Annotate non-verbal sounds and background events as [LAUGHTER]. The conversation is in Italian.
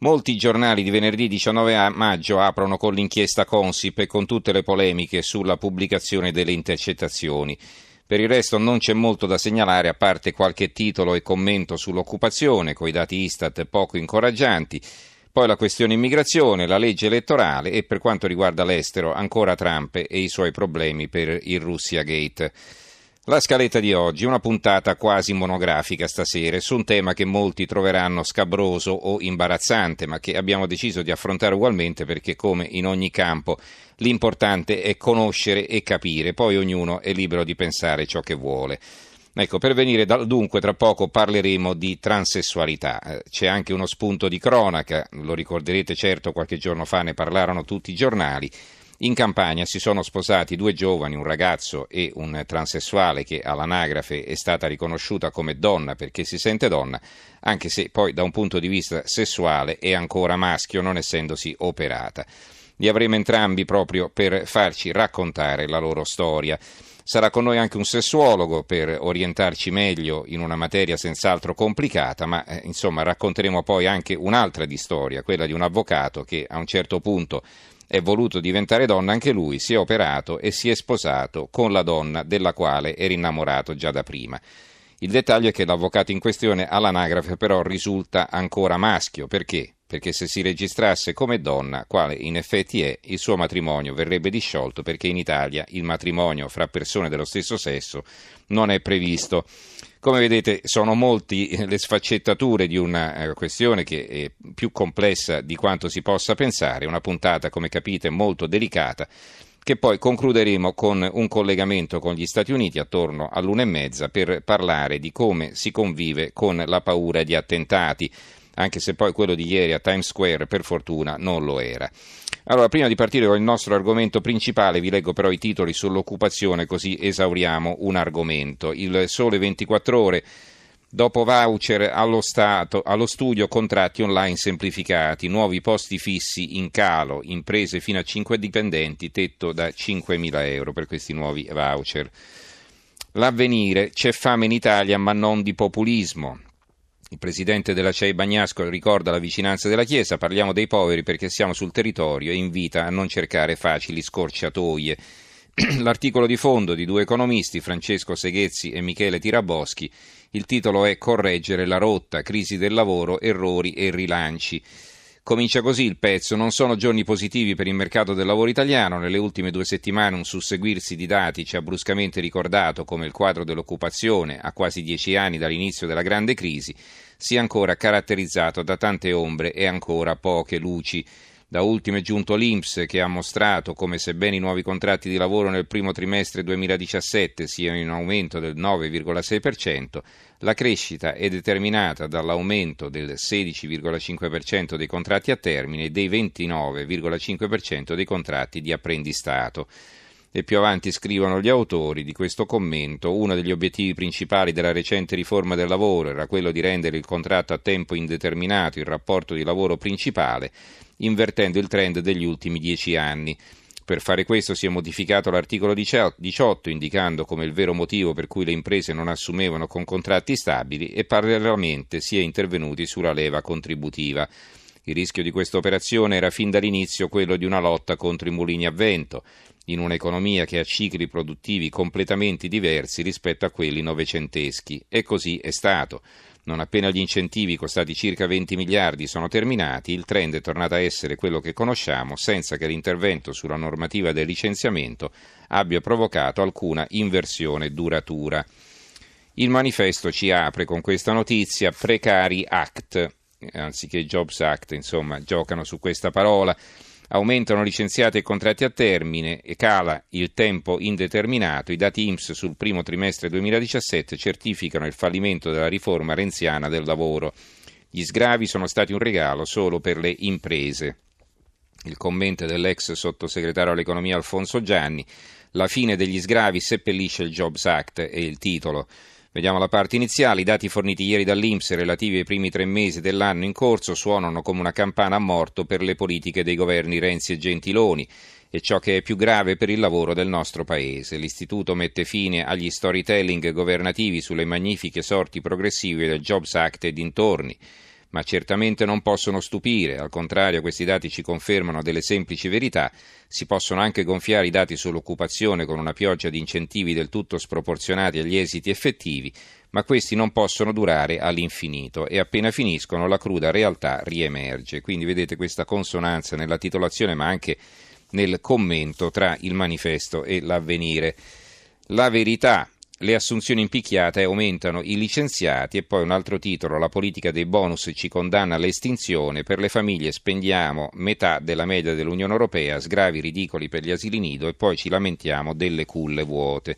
Molti giornali di venerdì 19 maggio aprono con l'inchiesta Consip e con tutte le polemiche sulla pubblicazione delle intercettazioni. Per il resto non c'è molto da segnalare a parte qualche titolo e commento sull'occupazione, coi dati Istat poco incoraggianti. Poi la questione immigrazione, la legge elettorale e per quanto riguarda l'estero ancora Trump e i suoi problemi per il Russia Gate. La scaletta di oggi, una puntata quasi monografica stasera su un tema che molti troveranno scabroso o imbarazzante, ma che abbiamo deciso di affrontare ugualmente perché come in ogni campo l'importante è conoscere e capire, poi ognuno è libero di pensare ciò che vuole. Ecco, per venire dal dunque, tra poco parleremo di transessualità. Eh, c'è anche uno spunto di cronaca, lo ricorderete certo, qualche giorno fa ne parlarono tutti i giornali. In campagna si sono sposati due giovani, un ragazzo e un transessuale che all'anagrafe è stata riconosciuta come donna perché si sente donna, anche se poi da un punto di vista sessuale è ancora maschio non essendosi operata. Li avremo entrambi proprio per farci raccontare la loro storia. Sarà con noi anche un sessuologo per orientarci meglio in una materia senz'altro complicata, ma eh, insomma racconteremo poi anche un'altra di storia, quella di un avvocato che a un certo punto è voluto diventare donna anche lui, si è operato e si è sposato con la donna della quale era innamorato già da prima. Il dettaglio è che l'avvocato in questione all'anagrafe però risulta ancora maschio, perché? Perché se si registrasse come donna, quale in effetti è, il suo matrimonio verrebbe disciolto perché in Italia il matrimonio fra persone dello stesso sesso non è previsto. Come vedete sono molti le sfaccettature di una eh, questione che è più complessa di quanto si possa pensare, una puntata come capite molto delicata che poi concluderemo con un collegamento con gli Stati Uniti attorno all'una e mezza per parlare di come si convive con la paura di attentati anche se poi quello di ieri a Times Square per fortuna non lo era. Allora, prima di partire con il nostro argomento principale, vi leggo però i titoli sull'occupazione, così esauriamo un argomento. Il Sole 24 Ore. Dopo voucher allo, stato, allo studio, contratti online semplificati, nuovi posti fissi in calo, imprese fino a 5 dipendenti, tetto da 5.000 euro per questi nuovi voucher. L'avvenire, c'è fame in Italia ma non di populismo. Il presidente della CEI Bagnasco ricorda la vicinanza della Chiesa, parliamo dei poveri perché siamo sul territorio e invita a non cercare facili scorciatoie. [CLEARS THROAT] L'articolo di fondo di due economisti, Francesco Seghezzi e Michele Tiraboschi, il titolo è Correggere la rotta, crisi del lavoro, errori e rilanci. Comincia così il pezzo. Non sono giorni positivi per il mercato del lavoro italiano. Nelle ultime due settimane un susseguirsi di dati ci ha bruscamente ricordato come il quadro dell'occupazione, a quasi dieci anni dall'inizio della grande crisi, sia ancora caratterizzato da tante ombre e ancora poche luci. Da ultimo è giunto l'Inps che ha mostrato come sebbene i nuovi contratti di lavoro nel primo trimestre 2017 siano in aumento del 9,6%, la crescita è determinata dall'aumento del 16,5% dei contratti a termine e dei 29,5% dei contratti di apprendistato. E più avanti scrivono gli autori di questo commento, uno degli obiettivi principali della recente riforma del lavoro era quello di rendere il contratto a tempo indeterminato il rapporto di lavoro principale, invertendo il trend degli ultimi dieci anni. Per fare questo si è modificato l'articolo 18 indicando come il vero motivo per cui le imprese non assumevano con contratti stabili e parallelamente si è intervenuti sulla leva contributiva. Il rischio di questa operazione era fin dall'inizio quello di una lotta contro i mulini a vento, in un'economia che ha cicli produttivi completamente diversi rispetto a quelli novecenteschi, e così è stato. Non appena gli incentivi costati circa 20 miliardi sono terminati, il trend è tornato a essere quello che conosciamo senza che l'intervento sulla normativa del licenziamento abbia provocato alcuna inversione duratura. Il manifesto ci apre con questa notizia Precari Act, anziché Jobs Act, insomma, giocano su questa parola aumentano licenziati e contratti a termine e cala il tempo indeterminato. I dati IMSS sul primo trimestre 2017 certificano il fallimento della riforma renziana del lavoro. Gli sgravi sono stati un regalo solo per le imprese. Il commento dell'ex sottosegretario all'economia Alfonso Gianni, la fine degli sgravi seppellisce il Jobs Act e il titolo. Vediamo la parte iniziale. I dati forniti ieri dall'Inps relativi ai primi tre mesi dell'anno in corso suonano come una campana a morto per le politiche dei governi Renzi e Gentiloni e ciò che è più grave per il lavoro del nostro Paese. L'Istituto mette fine agli storytelling governativi sulle magnifiche sorti progressive del Jobs Act e dintorni ma certamente non possono stupire, al contrario questi dati ci confermano delle semplici verità, si possono anche gonfiare i dati sull'occupazione con una pioggia di incentivi del tutto sproporzionati agli esiti effettivi, ma questi non possono durare all'infinito e appena finiscono la cruda realtà riemerge. Quindi vedete questa consonanza nella titolazione ma anche nel commento tra il manifesto e l'avvenire. La verità le assunzioni impicchiate aumentano i licenziati e poi un altro titolo, la politica dei bonus ci condanna all'estinzione, per le famiglie spendiamo metà della media dell'Unione Europea, sgravi ridicoli per gli asili nido e poi ci lamentiamo delle culle vuote.